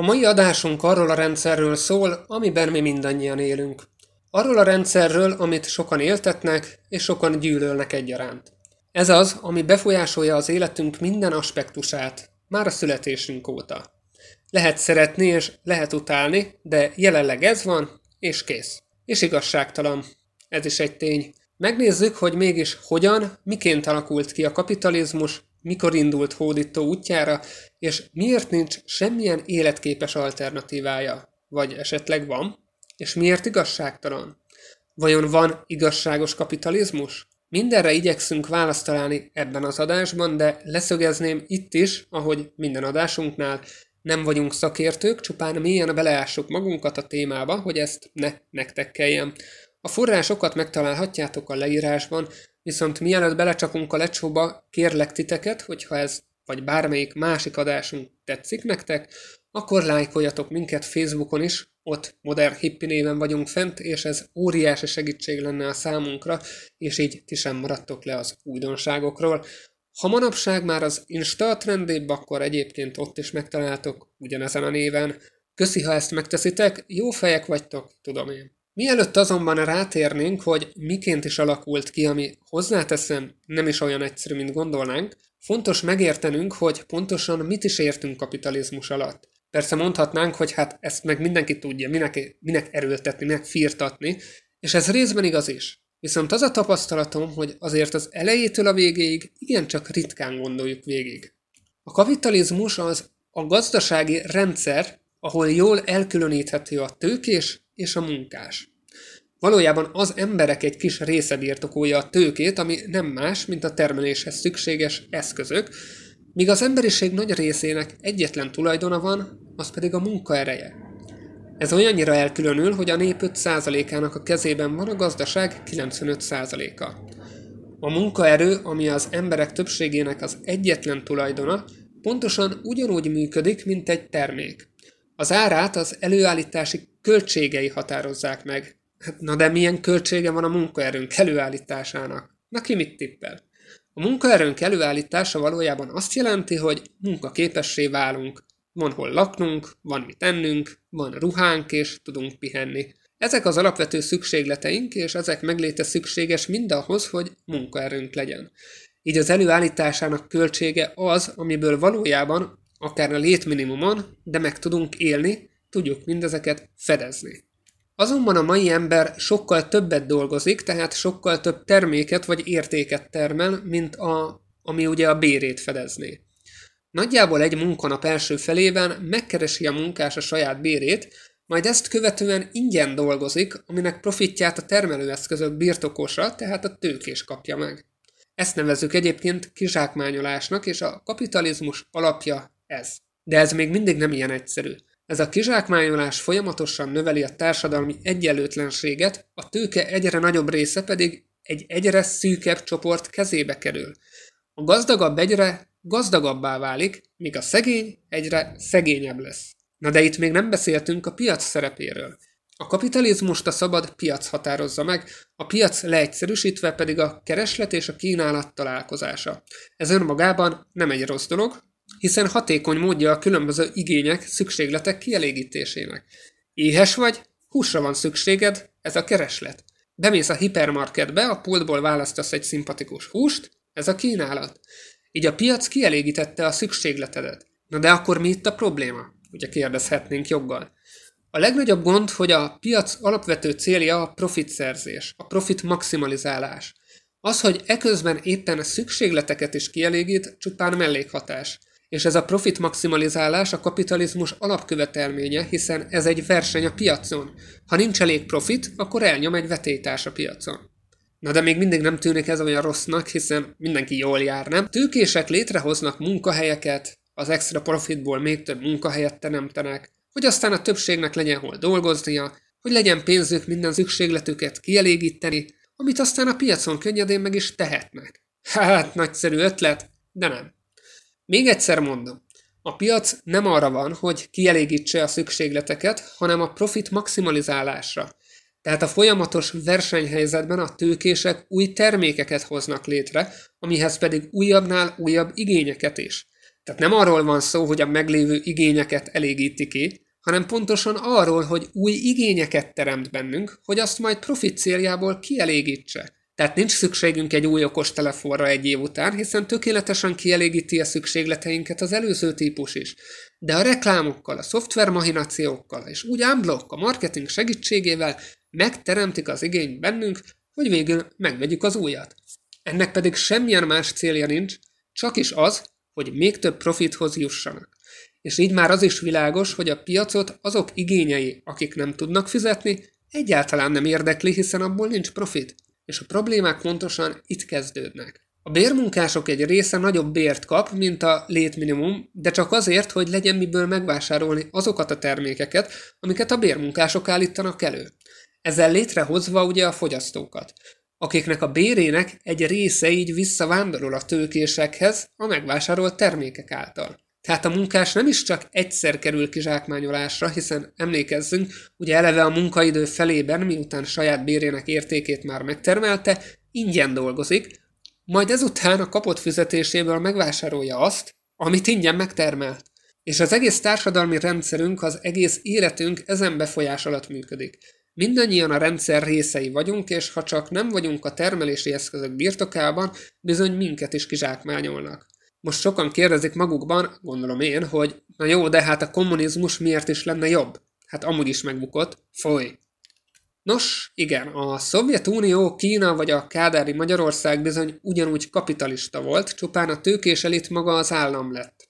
A mai adásunk arról a rendszerről szól, amiben mi mindannyian élünk. Arról a rendszerről, amit sokan éltetnek, és sokan gyűlölnek egyaránt. Ez az, ami befolyásolja az életünk minden aspektusát, már a születésünk óta. Lehet szeretni és lehet utálni, de jelenleg ez van, és kész. És igazságtalan. Ez is egy tény. Megnézzük, hogy mégis hogyan, miként alakult ki a kapitalizmus, mikor indult hódító útjára, és miért nincs semmilyen életképes alternatívája. Vagy esetleg van? És miért igazságtalan? Vajon van igazságos kapitalizmus? Mindenre igyekszünk választ találni ebben az adásban, de leszögezném itt is, ahogy minden adásunknál, nem vagyunk szakértők, csupán mélyen beleássuk magunkat a témába, hogy ezt ne nektek kelljen. A forrásokat megtalálhatjátok a leírásban, viszont mielőtt belecsapunk a lecsóba, kérlek titeket, hogyha ez vagy bármelyik másik adásunk tetszik nektek, akkor lájkoljatok minket Facebookon is, ott Modern Hippi néven vagyunk fent, és ez óriási segítség lenne a számunkra, és így ti sem maradtok le az újdonságokról. Ha manapság már az Insta trendébb, akkor egyébként ott is megtaláltok ugyanezen a néven. Köszi, ha ezt megteszitek, jó fejek vagytok, tudom én. Mielőtt azonban rátérnénk, hogy miként is alakult ki, ami hozzáteszem nem is olyan egyszerű, mint gondolnánk, fontos megértenünk, hogy pontosan mit is értünk kapitalizmus alatt. Persze mondhatnánk, hogy hát ezt meg mindenki tudja, minek, minek erőltetni, minek firtatni, és ez részben igaz is. Viszont az a tapasztalatom, hogy azért az elejétől a végéig igencsak ritkán gondoljuk végig. A kapitalizmus az a gazdasági rendszer, ahol jól elkülöníthető a tőkés és a munkás. Valójában az emberek egy kis része birtokolja a tőkét, ami nem más, mint a termeléshez szükséges eszközök, míg az emberiség nagy részének egyetlen tulajdona van, az pedig a munkaereje. Ez olyannyira elkülönül, hogy a nép 5%-ának a kezében van a gazdaság 95%-a. A munkaerő, ami az emberek többségének az egyetlen tulajdona, pontosan ugyanúgy működik, mint egy termék. Az árát az előállítási költségei határozzák meg. Na de milyen költsége van a munkaerőnk előállításának? Na ki mit tippel? A munkaerőnk előállítása valójában azt jelenti, hogy munkaképessé válunk. Van hol laknunk, van mit ennünk, van ruhánk és tudunk pihenni. Ezek az alapvető szükségleteink, és ezek megléte szükséges mindahhoz, hogy munkaerőnk legyen. Így az előállításának költsége az, amiből valójában, akár a létminimumon, de meg tudunk élni, tudjuk mindezeket fedezni. Azonban a mai ember sokkal többet dolgozik, tehát sokkal több terméket vagy értéket termel, mint a, ami ugye a bérét fedezné. Nagyjából egy munkanap első felében megkeresi a munkás a saját bérét, majd ezt követően ingyen dolgozik, aminek profitját a termelőeszközök birtokosa, tehát a tőkés kapja meg. Ezt nevezzük egyébként kizsákmányolásnak, és a kapitalizmus alapja ez. De ez még mindig nem ilyen egyszerű. Ez a kizsákmányolás folyamatosan növeli a társadalmi egyenlőtlenséget, a tőke egyre nagyobb része pedig egy egyre szűkebb csoport kezébe kerül. A gazdagabb egyre gazdagabbá válik, míg a szegény egyre szegényebb lesz. Na de itt még nem beszéltünk a piac szerepéről. A kapitalizmust a szabad piac határozza meg, a piac leegyszerűsítve pedig a kereslet és a kínálat találkozása. Ez önmagában nem egy rossz dolog, hiszen hatékony módja a különböző igények, szükségletek kielégítésének. Éhes vagy, húsra van szükséged, ez a kereslet. Bemész a hipermarketbe, a pultból választasz egy szimpatikus húst, ez a kínálat. Így a piac kielégítette a szükségletedet. Na de akkor mi itt a probléma? Ugye kérdezhetnénk joggal. A legnagyobb gond, hogy a piac alapvető célja a profitszerzés, a profit maximalizálás. Az, hogy eközben éppen a szükségleteket is kielégít, csupán mellékhatás. És ez a profit maximalizálás a kapitalizmus alapkövetelménye, hiszen ez egy verseny a piacon. Ha nincs elég profit, akkor elnyom egy vetétárs a piacon. Na de még mindig nem tűnik ez olyan rossznak, hiszen mindenki jól jár, nem? Tőkések létrehoznak munkahelyeket, az extra profitból még több munkahelyet teremtenek, hogy aztán a többségnek legyen hol dolgoznia, hogy legyen pénzük minden szükségletüket kielégíteni, amit aztán a piacon könnyedén meg is tehetnek. Hát, nagyszerű ötlet, de nem. Még egyszer mondom, a piac nem arra van, hogy kielégítse a szükségleteket, hanem a profit maximalizálásra. Tehát a folyamatos versenyhelyzetben a tőkések új termékeket hoznak létre, amihez pedig újabbnál újabb igényeket is. Tehát nem arról van szó, hogy a meglévő igényeket elégíti ki, hanem pontosan arról, hogy új igényeket teremt bennünk, hogy azt majd profit céljából kielégítse. Tehát nincs szükségünk egy új okos telefonra egy év után, hiszen tökéletesen kielégíti a szükségleteinket az előző típus is. De a reklámokkal, a szoftvermahinációkkal és úgy unblock a marketing segítségével megteremtik az igényt bennünk, hogy végül megvegyük az újat. Ennek pedig semmilyen más célja nincs, csak is az, hogy még több profithoz jussanak. És így már az is világos, hogy a piacot azok igényei, akik nem tudnak fizetni, egyáltalán nem érdekli, hiszen abból nincs profit. És a problémák pontosan itt kezdődnek. A bérmunkások egy része nagyobb bért kap, mint a létminimum, de csak azért, hogy legyen miből megvásárolni azokat a termékeket, amiket a bérmunkások állítanak elő. Ezzel létrehozva ugye a fogyasztókat, akiknek a bérének egy része így visszavándorol a tőkésekhez a megvásárolt termékek által. Tehát a munkás nem is csak egyszer kerül kizsákmányolásra, hiszen emlékezzünk, ugye eleve a munkaidő felében, miután saját bérének értékét már megtermelte, ingyen dolgozik, majd ezután a kapott fizetéséből megvásárolja azt, amit ingyen megtermelt. És az egész társadalmi rendszerünk, az egész életünk ezen befolyás alatt működik. Mindannyian a rendszer részei vagyunk, és ha csak nem vagyunk a termelési eszközök birtokában, bizony minket is kizsákmányolnak. Most sokan kérdezik magukban, gondolom én, hogy na jó, de hát a kommunizmus miért is lenne jobb? Hát amúgy is megbukott, foly. Nos, igen, a Szovjetunió, Kína vagy a Kádári Magyarország bizony ugyanúgy kapitalista volt, csupán a tőkés elit maga az állam lett.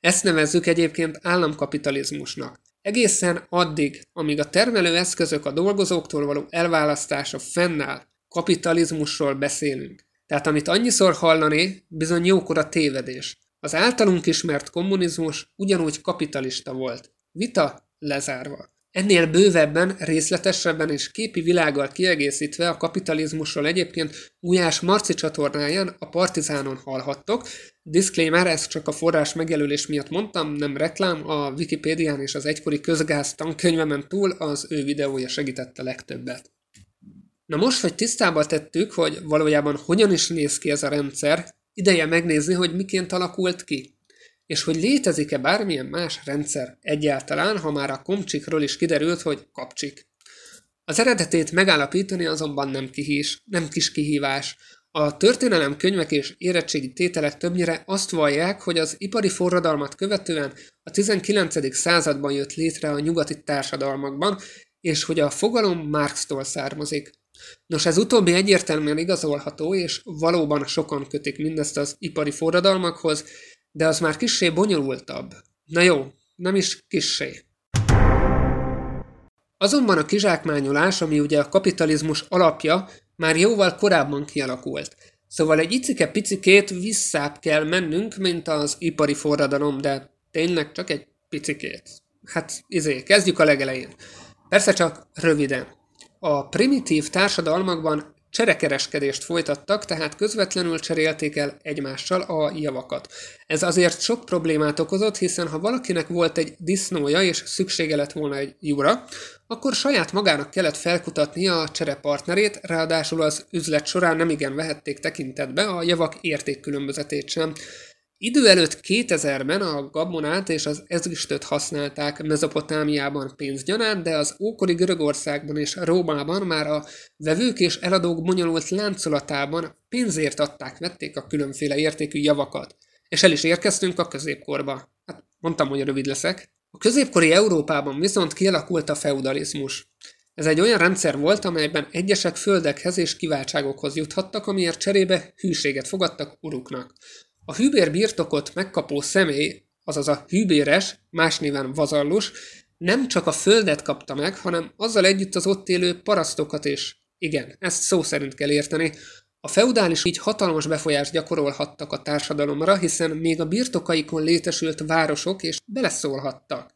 Ezt nevezzük egyébként államkapitalizmusnak. Egészen addig, amíg a termelő eszközök a dolgozóktól való elválasztása fennáll, kapitalizmusról beszélünk. Tehát amit annyiszor hallani, bizony jókora tévedés. Az általunk ismert kommunizmus ugyanúgy kapitalista volt. Vita lezárva. Ennél bővebben, részletesebben és képi világgal kiegészítve a kapitalizmusról egyébként Gulyás Marci csatornáján, a Partizánon hallhattok. Disclaimer, ezt csak a forrás megjelölés miatt mondtam, nem reklám, a Wikipédián és az egykori közgáz tankönyvemen túl az ő videója segítette legtöbbet. Na most, hogy tisztába tettük, hogy valójában hogyan is néz ki ez a rendszer, ideje megnézni, hogy miként alakult ki és hogy létezik-e bármilyen más rendszer egyáltalán, ha már a komcsikról is kiderült, hogy kapcsik. Az eredetét megállapítani azonban nem kihís, nem kis kihívás. A történelem könyvek és érettségi tételek többnyire azt vallják, hogy az ipari forradalmat követően a 19. században jött létre a nyugati társadalmakban, és hogy a fogalom Marx-tól származik. Nos, ez utóbbi egyértelműen igazolható, és valóban sokan kötik mindezt az ipari forradalmakhoz, de az már kissé bonyolultabb. Na jó, nem is kissé. Azonban a kizsákmányolás, ami ugye a kapitalizmus alapja, már jóval korábban kialakult. Szóval egy icike-picikét visszább kell mennünk, mint az ipari forradalom, de tényleg csak egy picikét. Hát, izé, kezdjük a legelején. Persze csak röviden. A primitív társadalmakban Cserekereskedést folytattak, tehát közvetlenül cserélték el egymással a javakat. Ez azért sok problémát okozott, hiszen ha valakinek volt egy disznója és szüksége lett volna egy jura, akkor saját magának kellett felkutatnia a cserepartnerét, ráadásul az üzlet során nem igen vehették tekintetbe a javak értékkülönbözetét sem. Idő előtt 2000-ben a gabonát és az ezüstöt használták Mezopotámiában pénzgyanánt, de az ókori Görögországban és Rómában már a vevők és eladók bonyolult láncolatában pénzért adták, vették a különféle értékű javakat. És el is érkeztünk a középkorba. Hát mondtam, hogy rövid leszek. A középkori Európában viszont kialakult a feudalizmus. Ez egy olyan rendszer volt, amelyben egyesek földekhez és kiváltságokhoz juthattak, amiért cserébe hűséget fogadtak uruknak. A hűbér birtokot megkapó személy, azaz a hűbéres, más néven vazallus, nem csak a földet kapta meg, hanem azzal együtt az ott élő parasztokat is. Igen, ezt szó szerint kell érteni. A feudális így hatalmas befolyást gyakorolhattak a társadalomra, hiszen még a birtokaikon létesült városok és beleszólhattak.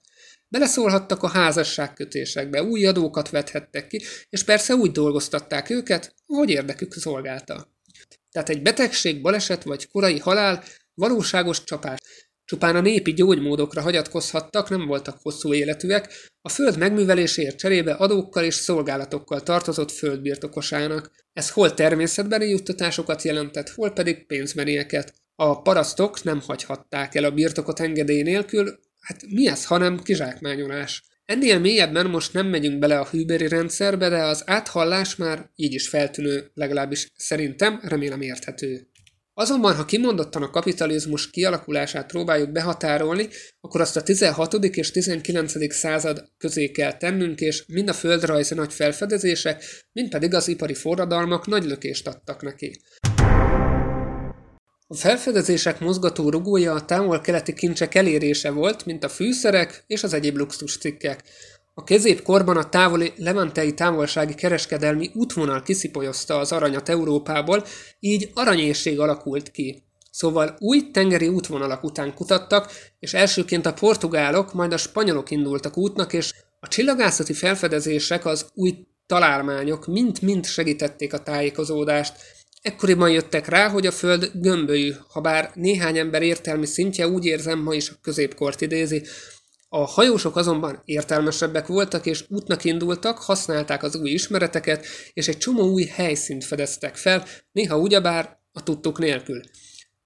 Beleszólhattak a házasságkötésekbe, új adókat vethettek ki, és persze úgy dolgoztatták őket, ahogy érdekük szolgálta. Tehát egy betegség, baleset vagy korai halál valóságos csapás. Csupán a népi gyógymódokra hagyatkozhattak, nem voltak hosszú életűek, a föld megműveléséért cserébe adókkal és szolgálatokkal tartozott földbirtokosának. Ez hol természetbeni juttatásokat jelentett, hol pedig pénzbenieket. A parasztok nem hagyhatták el a birtokot engedély nélkül, hát mi ez, hanem kizsákmányolás. Ennél mélyebben most nem megyünk bele a hűberi rendszerbe, de az áthallás már így is feltűnő, legalábbis szerintem, remélem érthető. Azonban, ha kimondottan a kapitalizmus kialakulását próbáljuk behatárolni, akkor azt a 16. és 19. század közé kell tennünk, és mind a földrajzi nagy felfedezések, mind pedig az ipari forradalmak nagy lökést adtak neki. A felfedezések mozgató rugója a távol-keleti kincsek elérése volt, mint a fűszerek és az egyéb luxus cikkek. A középkorban a távoli levantei távolsági kereskedelmi útvonal kiszipolyozta az aranyat Európából, így aranyérség alakult ki. Szóval új tengeri útvonalak után kutattak, és elsőként a portugálok, majd a spanyolok indultak útnak, és a csillagászati felfedezések, az új találmányok mind-mind segítették a tájékozódást. Ekkoriban jöttek rá, hogy a Föld gömbölyű, ha bár néhány ember értelmi szintje úgy érzem ma is a középkort idézi, a hajósok azonban értelmesebbek voltak, és útnak indultak, használták az új ismereteket, és egy csomó új helyszínt fedeztek fel, néha ugyebár a tudtuk nélkül.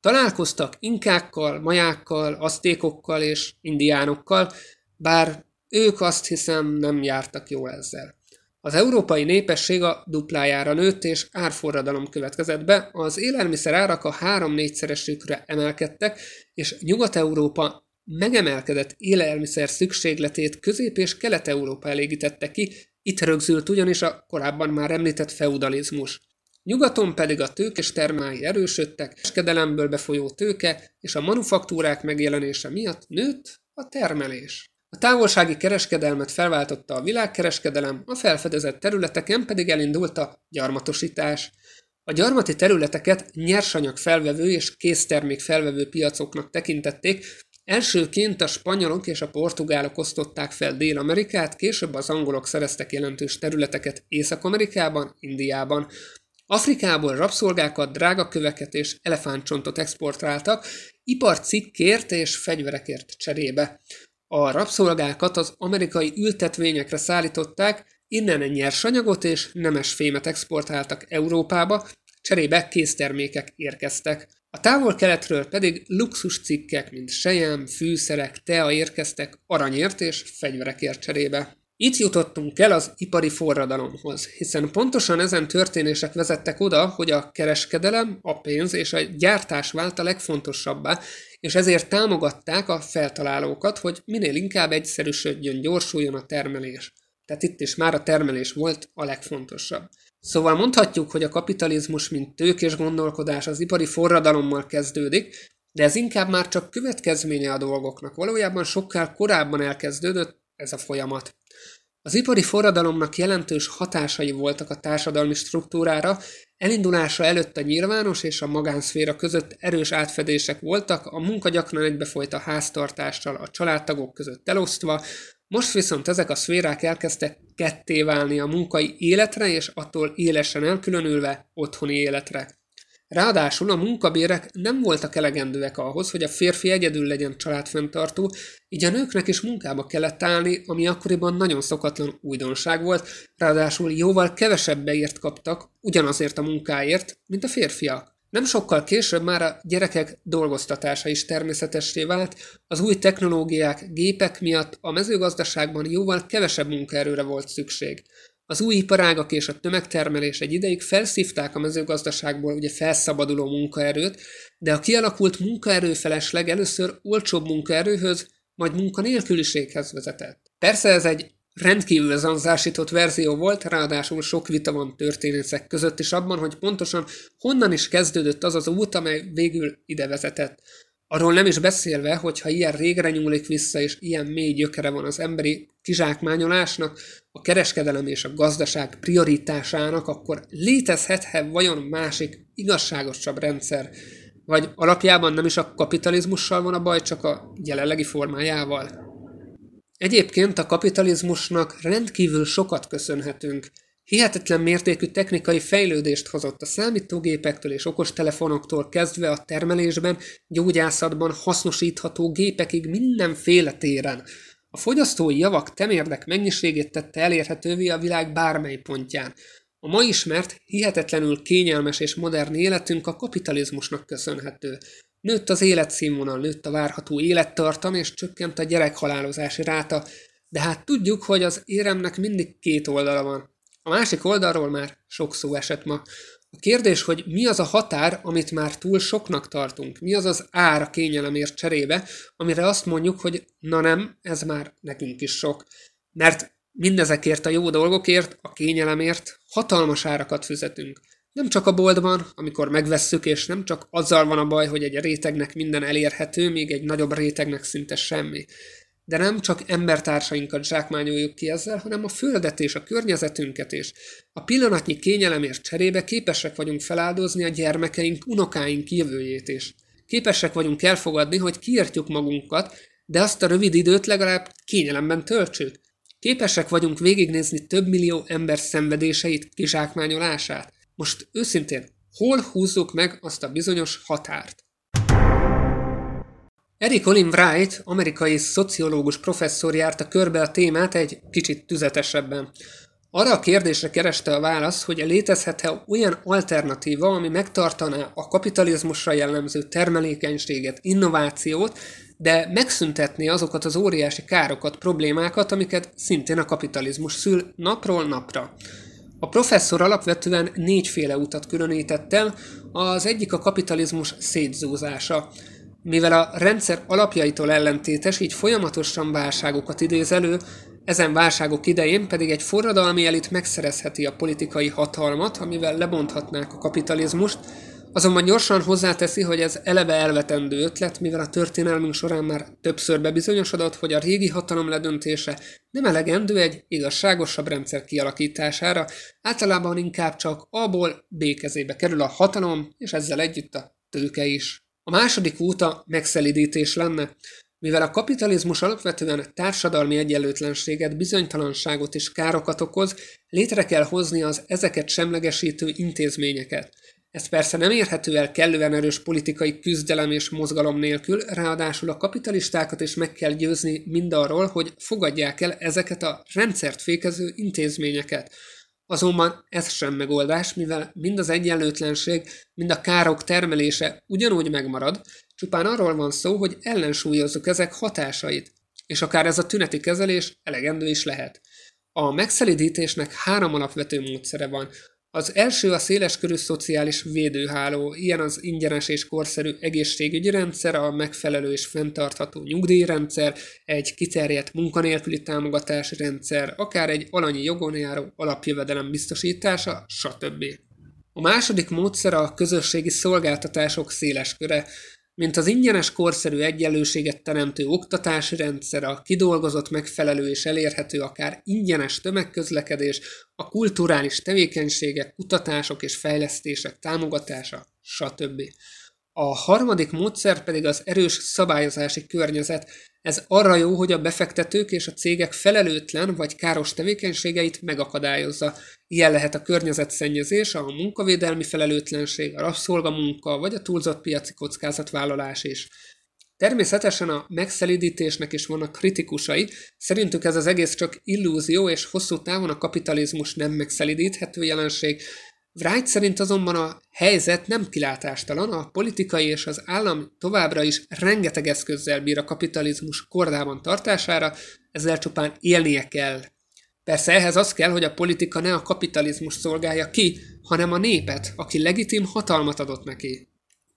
Találkoztak inkákkal, majákkal, asztékokkal és indiánokkal, bár ők azt hiszem nem jártak jól ezzel. Az európai népesség a duplájára nőtt, és árforradalom következett be, az élelmiszer árak a három-négyszeresükre emelkedtek, és Nyugat-Európa megemelkedett élelmiszer szükségletét Közép- és Kelet-Európa elégítette ki, itt rögzült ugyanis a korábban már említett feudalizmus. Nyugaton pedig a tőkes termái erősödtek, kereskedelemből befolyó tőke és a manufaktúrák megjelenése miatt nőtt a termelés. A távolsági kereskedelmet felváltotta a világkereskedelem, a felfedezett területeken pedig elindult a gyarmatosítás. A gyarmati területeket nyersanyag felvevő és késztermék felvevő piacoknak tekintették, Elsőként a spanyolok és a portugálok osztották fel Dél-Amerikát, később az angolok szereztek jelentős területeket Észak-Amerikában, Indiában. Afrikából rabszolgákat, drágaköveket és elefántcsontot exportáltak, iparcikkért és fegyverekért cserébe. A rabszolgákat az amerikai ültetvényekre szállították, innen nyersanyagot és nemes fémet exportáltak Európába, cserébe késztermékek érkeztek. A távol-keletről pedig luxus cikkek, mint sejem, fűszerek, tea érkeztek aranyért és fegyverekért cserébe. Itt jutottunk el az ipari forradalomhoz, hiszen pontosan ezen történések vezettek oda, hogy a kereskedelem, a pénz és a gyártás vált a legfontosabbá, és ezért támogatták a feltalálókat, hogy minél inkább egyszerűsödjön, gyorsuljon a termelés. Tehát itt is már a termelés volt a legfontosabb. Szóval mondhatjuk, hogy a kapitalizmus, mint tőkés gondolkodás az ipari forradalommal kezdődik, de ez inkább már csak következménye a dolgoknak. Valójában sokkal korábban elkezdődött ez a folyamat. Az ipari forradalomnak jelentős hatásai voltak a társadalmi struktúrára, elindulása előtt a nyilvános és a magánszféra között erős átfedések voltak, a munka gyakran egybefolyt a háztartással, a családtagok között elosztva, most viszont ezek a szférák elkezdtek ketté válni a munkai életre, és attól élesen elkülönülve otthoni életre. Ráadásul a munkabérek nem voltak elegendőek ahhoz, hogy a férfi egyedül legyen családfenntartó, így a nőknek is munkába kellett állni, ami akkoriban nagyon szokatlan újdonság volt, ráadásul jóval kevesebb beért kaptak ugyanazért a munkáért, mint a férfiak. Nem sokkal később már a gyerekek dolgoztatása is természetessé vált, az új technológiák, gépek miatt a mezőgazdaságban jóval kevesebb munkaerőre volt szükség. Az új iparágak és a tömegtermelés egy ideig felszívták a mezőgazdaságból ugye felszabaduló munkaerőt, de a kialakult munkaerőfelesleg először olcsóbb munkaerőhöz, majd munkanélküliséghez vezetett. Persze ez egy rendkívül zanzásított verzió volt, ráadásul sok vita van történészek között is abban, hogy pontosan honnan is kezdődött az az út, amely végül ide vezetett. Arról nem is beszélve, hogy ha ilyen régre nyúlik vissza, és ilyen mély gyökere van az emberi kizsákmányolásnak, a kereskedelem és a gazdaság prioritásának, akkor létezhet-e vajon másik, igazságosabb rendszer? Vagy alapjában nem is a kapitalizmussal van a baj, csak a jelenlegi formájával? Egyébként a kapitalizmusnak rendkívül sokat köszönhetünk. Hihetetlen mértékű technikai fejlődést hozott a számítógépektől és okostelefonoktól kezdve a termelésben, gyógyászatban hasznosítható gépekig mindenféle téren. A fogyasztói javak temérdek mennyiségét tette elérhetővé a világ bármely pontján. A ma ismert, hihetetlenül kényelmes és modern életünk a kapitalizmusnak köszönhető. Nőtt az életszínvonal, nőtt a várható élettartam, és csökkent a gyerekhalálozási ráta, de hát tudjuk, hogy az éremnek mindig két oldala van. A másik oldalról már sok szó esett ma. A kérdés, hogy mi az a határ, amit már túl soknak tartunk, mi az az ár a kényelemért cserébe, amire azt mondjuk, hogy na nem, ez már nekünk is sok. Mert mindezekért a jó dolgokért, a kényelemért hatalmas árakat fizetünk. Nem csak a boltban, amikor megvesszük, és nem csak azzal van a baj, hogy egy rétegnek minden elérhető, míg egy nagyobb rétegnek szinte semmi. De nem csak embertársainkat zsákmányoljuk ki ezzel, hanem a földet és a környezetünket is. A pillanatnyi kényelemért cserébe képesek vagyunk feláldozni a gyermekeink, unokáink jövőjét is. Képesek vagyunk elfogadni, hogy kiértjük magunkat, de azt a rövid időt legalább kényelemben töltsük. Képesek vagyunk végignézni több millió ember szenvedéseit, kizsákmányolását. Most őszintén, hol húzzuk meg azt a bizonyos határt? Eric Olin Wright, amerikai szociológus professzor járta körbe a témát egy kicsit tüzetesebben. Arra a kérdésre kereste a válasz, hogy létezhet-e olyan alternatíva, ami megtartaná a kapitalizmusra jellemző termelékenységet, innovációt, de megszüntetné azokat az óriási károkat, problémákat, amiket szintén a kapitalizmus szül napról napra. A professzor alapvetően négyféle utat különített el, az egyik a kapitalizmus szétzúzása. Mivel a rendszer alapjaitól ellentétes, így folyamatosan válságokat idéz elő, ezen válságok idején pedig egy forradalmi elit megszerezheti a politikai hatalmat, amivel lebonthatnák a kapitalizmust, Azonban gyorsan hozzáteszi, hogy ez eleve elvetendő ötlet, mivel a történelmünk során már többször bebizonyosodott, hogy a régi hatalom ledöntése nem elegendő egy igazságosabb rendszer kialakítására, általában inkább csak A-ból B kezébe kerül a hatalom, és ezzel együtt a tőke is. A második út a megszelidítés lenne. Mivel a kapitalizmus alapvetően társadalmi egyenlőtlenséget, bizonytalanságot és károkat okoz, létre kell hozni az ezeket semlegesítő intézményeket. Ez persze nem érhető el kellően erős politikai küzdelem és mozgalom nélkül, ráadásul a kapitalistákat is meg kell győzni mindarról, hogy fogadják el ezeket a rendszert fékező intézményeket. Azonban ez sem megoldás, mivel mind az egyenlőtlenség, mind a károk termelése ugyanúgy megmarad, csupán arról van szó, hogy ellensúlyozzuk ezek hatásait, és akár ez a tüneti kezelés elegendő is lehet. A megszelidítésnek három alapvető módszere van. Az első a széleskörű szociális védőháló, ilyen az ingyenes és korszerű egészségügyi rendszer, a megfelelő és fenntartható nyugdíjrendszer, egy kiterjedt munkanélküli támogatási rendszer, akár egy alanyi jogon járó alapjövedelem biztosítása, stb. A második módszer a közösségi szolgáltatások szélesköre, mint az ingyenes korszerű egyenlőséget teremtő oktatási rendszer, a kidolgozott megfelelő és elérhető akár ingyenes tömegközlekedés, a kulturális tevékenységek, kutatások és fejlesztések támogatása, stb. A harmadik módszer pedig az erős szabályozási környezet. Ez arra jó, hogy a befektetők és a cégek felelőtlen vagy káros tevékenységeit megakadályozza. Ilyen lehet a környezetszennyezés, a munkavédelmi felelőtlenség, a rabszolgamunka vagy a túlzott piaci kockázatvállalás is. Természetesen a megszelidítésnek is vannak kritikusai, szerintük ez az egész csak illúzió, és hosszú távon a kapitalizmus nem megszelidíthető jelenség, Wright szerint azonban a helyzet nem kilátástalan, a politikai és az állam továbbra is rengeteg eszközzel bír a kapitalizmus kordában tartására, ezzel csupán élnie kell. Persze ehhez az kell, hogy a politika ne a kapitalizmus szolgálja ki, hanem a népet, aki legitim hatalmat adott neki.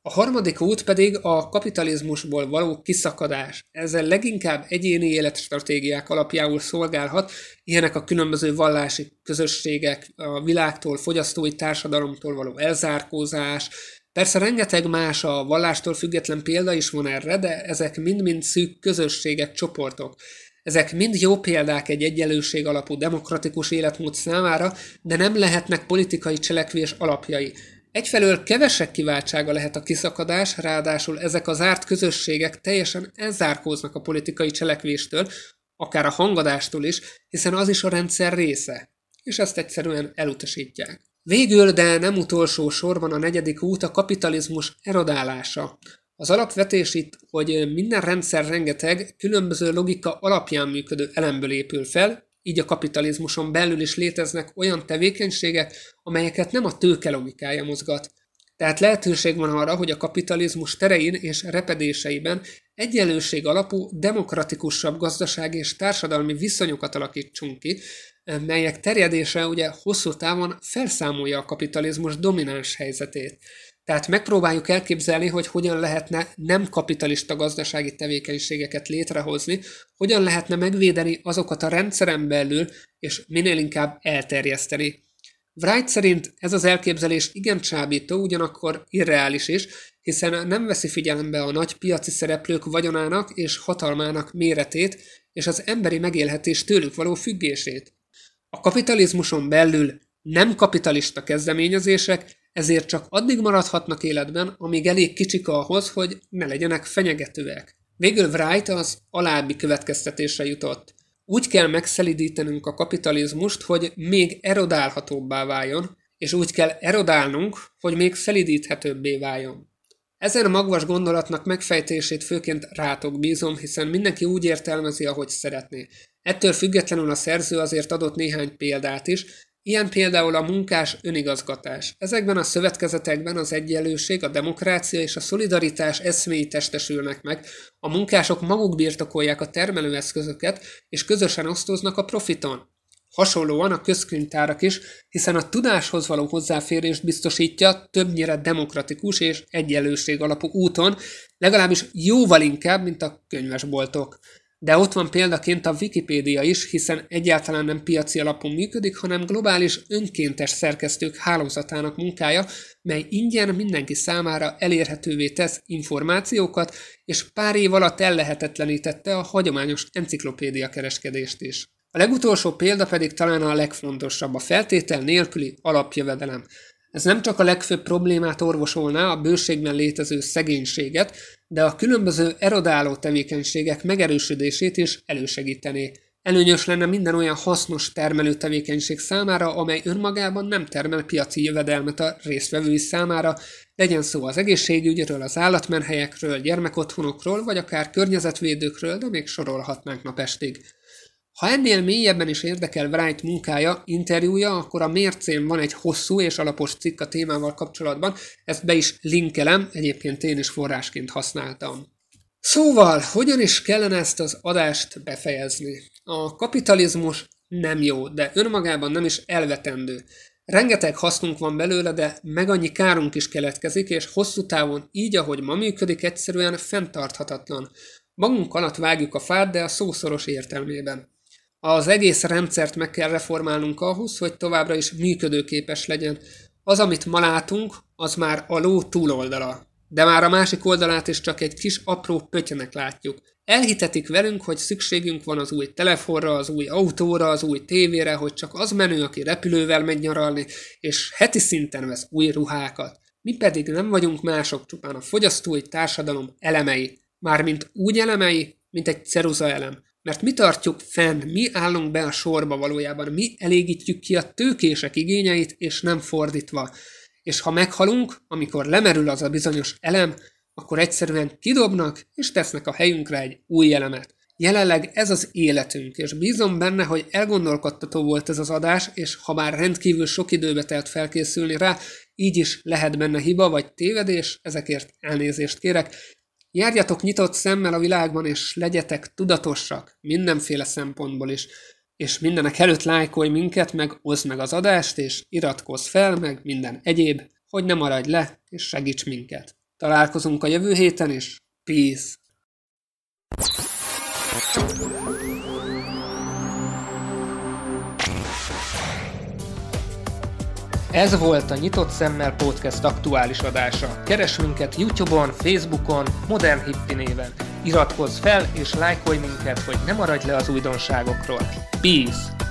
A harmadik út pedig a kapitalizmusból való kiszakadás. Ezzel leginkább egyéni életstratégiák alapjául szolgálhat, ilyenek a különböző vallási közösségek, a világtól, fogyasztói társadalomtól való elzárkózás, Persze rengeteg más a vallástól független példa is van erre, de ezek mind-mind szűk közösségek, csoportok. Ezek mind jó példák egy egyenlőség alapú demokratikus életmód számára, de nem lehetnek politikai cselekvés alapjai. Egyfelől kevesebb kiváltsága lehet a kiszakadás, ráadásul ezek az árt közösségek teljesen elzárkóznak a politikai cselekvéstől, akár a hangadástól is, hiszen az is a rendszer része, és ezt egyszerűen elutasítják. Végül, de nem utolsó sorban a negyedik út a kapitalizmus erodálása. Az alapvetés itt, hogy minden rendszer rengeteg különböző logika alapján működő elemből épül fel, így a kapitalizmuson belül is léteznek olyan tevékenységek, amelyeket nem a tőke mozgat. Tehát lehetőség van arra, hogy a kapitalizmus terein és repedéseiben egyenlőség alapú, demokratikusabb gazdaság és társadalmi viszonyokat alakítsunk ki, melyek terjedése ugye hosszú távon felszámolja a kapitalizmus domináns helyzetét. Tehát megpróbáljuk elképzelni, hogy hogyan lehetne nem kapitalista gazdasági tevékenységeket létrehozni, hogyan lehetne megvédeni azokat a rendszeren belül, és minél inkább elterjeszteni. Wright szerint ez az elképzelés igen csábító, ugyanakkor irreális is, hiszen nem veszi figyelembe a nagy piaci szereplők vagyonának és hatalmának méretét és az emberi megélhetés tőlük való függését. A kapitalizmuson belül nem kapitalista kezdeményezések ezért csak addig maradhatnak életben, amíg elég kicsik ahhoz, hogy ne legyenek fenyegetőek. Végül Wright az alábbi következtetésre jutott. Úgy kell megszelidítenünk a kapitalizmust, hogy még erodálhatóbbá váljon, és úgy kell erodálnunk, hogy még szelidíthetőbbé váljon. Ezen a magvas gondolatnak megfejtését főként rátok bízom, hiszen mindenki úgy értelmezi, ahogy szeretné. Ettől függetlenül a szerző azért adott néhány példát is, Ilyen például a munkás önigazgatás. Ezekben a szövetkezetekben az egyenlőség, a demokrácia és a szolidaritás eszméi testesülnek meg, a munkások maguk birtokolják a termelőeszközöket, és közösen osztoznak a profiton. Hasonlóan a közkönyvtárak is, hiszen a tudáshoz való hozzáférést biztosítja többnyire demokratikus és egyenlőség alapú úton, legalábbis jóval inkább, mint a könyvesboltok. De ott van példaként a Wikipédia is, hiszen egyáltalán nem piaci alapon működik, hanem globális önkéntes szerkesztők hálózatának munkája, mely ingyen mindenki számára elérhetővé tesz információkat, és pár év alatt ellehetetlenítette a hagyományos enciklopédia kereskedést is. A legutolsó példa pedig talán a legfontosabb, a feltétel nélküli alapjövedelem. Ez nem csak a legfőbb problémát orvosolná, a bőségben létező szegénységet, de a különböző erodáló tevékenységek megerősödését is elősegítené. Előnyös lenne minden olyan hasznos termelő tevékenység számára, amely önmagában nem termel piaci jövedelmet a résztvevői számára, legyen szó az egészségügyről, az állatmenhelyekről, gyermekotthonokról, vagy akár környezetvédőkről, de még sorolhatnánk napestig. Ha ennél mélyebben is érdekel Wright munkája, interjúja, akkor a mércén van egy hosszú és alapos cikk a témával kapcsolatban, ezt be is linkelem, egyébként én is forrásként használtam. Szóval, hogyan is kellene ezt az adást befejezni? A kapitalizmus nem jó, de önmagában nem is elvetendő. Rengeteg hasznunk van belőle, de meg annyi kárunk is keletkezik, és hosszú távon így, ahogy ma működik, egyszerűen fenntarthatatlan. Magunk alatt vágjuk a fát, de a szószoros értelmében. Az egész rendszert meg kell reformálnunk ahhoz, hogy továbbra is működőképes legyen. Az, amit ma látunk, az már a ló túloldala. De már a másik oldalát is csak egy kis apró pötyenek látjuk. Elhitetik velünk, hogy szükségünk van az új telefonra, az új autóra, az új tévére, hogy csak az menő, aki repülővel megy nyaralni, és heti szinten vesz új ruhákat. Mi pedig nem vagyunk mások, csupán a fogyasztói társadalom elemei. Mármint úgy elemei, mint egy ceruza elem. Mert mi tartjuk fenn, mi állunk be a sorba valójában, mi elégítjük ki a tőkések igényeit, és nem fordítva. És ha meghalunk, amikor lemerül az a bizonyos elem, akkor egyszerűen kidobnak, és tesznek a helyünkre egy új elemet. Jelenleg ez az életünk, és bízom benne, hogy elgondolkodtató volt ez az adás, és ha már rendkívül sok időbe telt felkészülni rá, így is lehet benne hiba vagy tévedés, ezekért elnézést kérek, Járjatok nyitott szemmel a világban, és legyetek tudatosak mindenféle szempontból is. És mindenek előtt lájkolj minket, meg oszd meg az adást, és iratkozz fel, meg minden egyéb, hogy ne maradj le, és segíts minket. Találkozunk a jövő héten is. Peace! Ez volt a Nyitott Szemmel Podcast aktuális adása. Keres minket Youtube-on, Facebookon, Modern Hippi néven. Iratkozz fel és lájkolj minket, hogy ne maradj le az újdonságokról. Peace!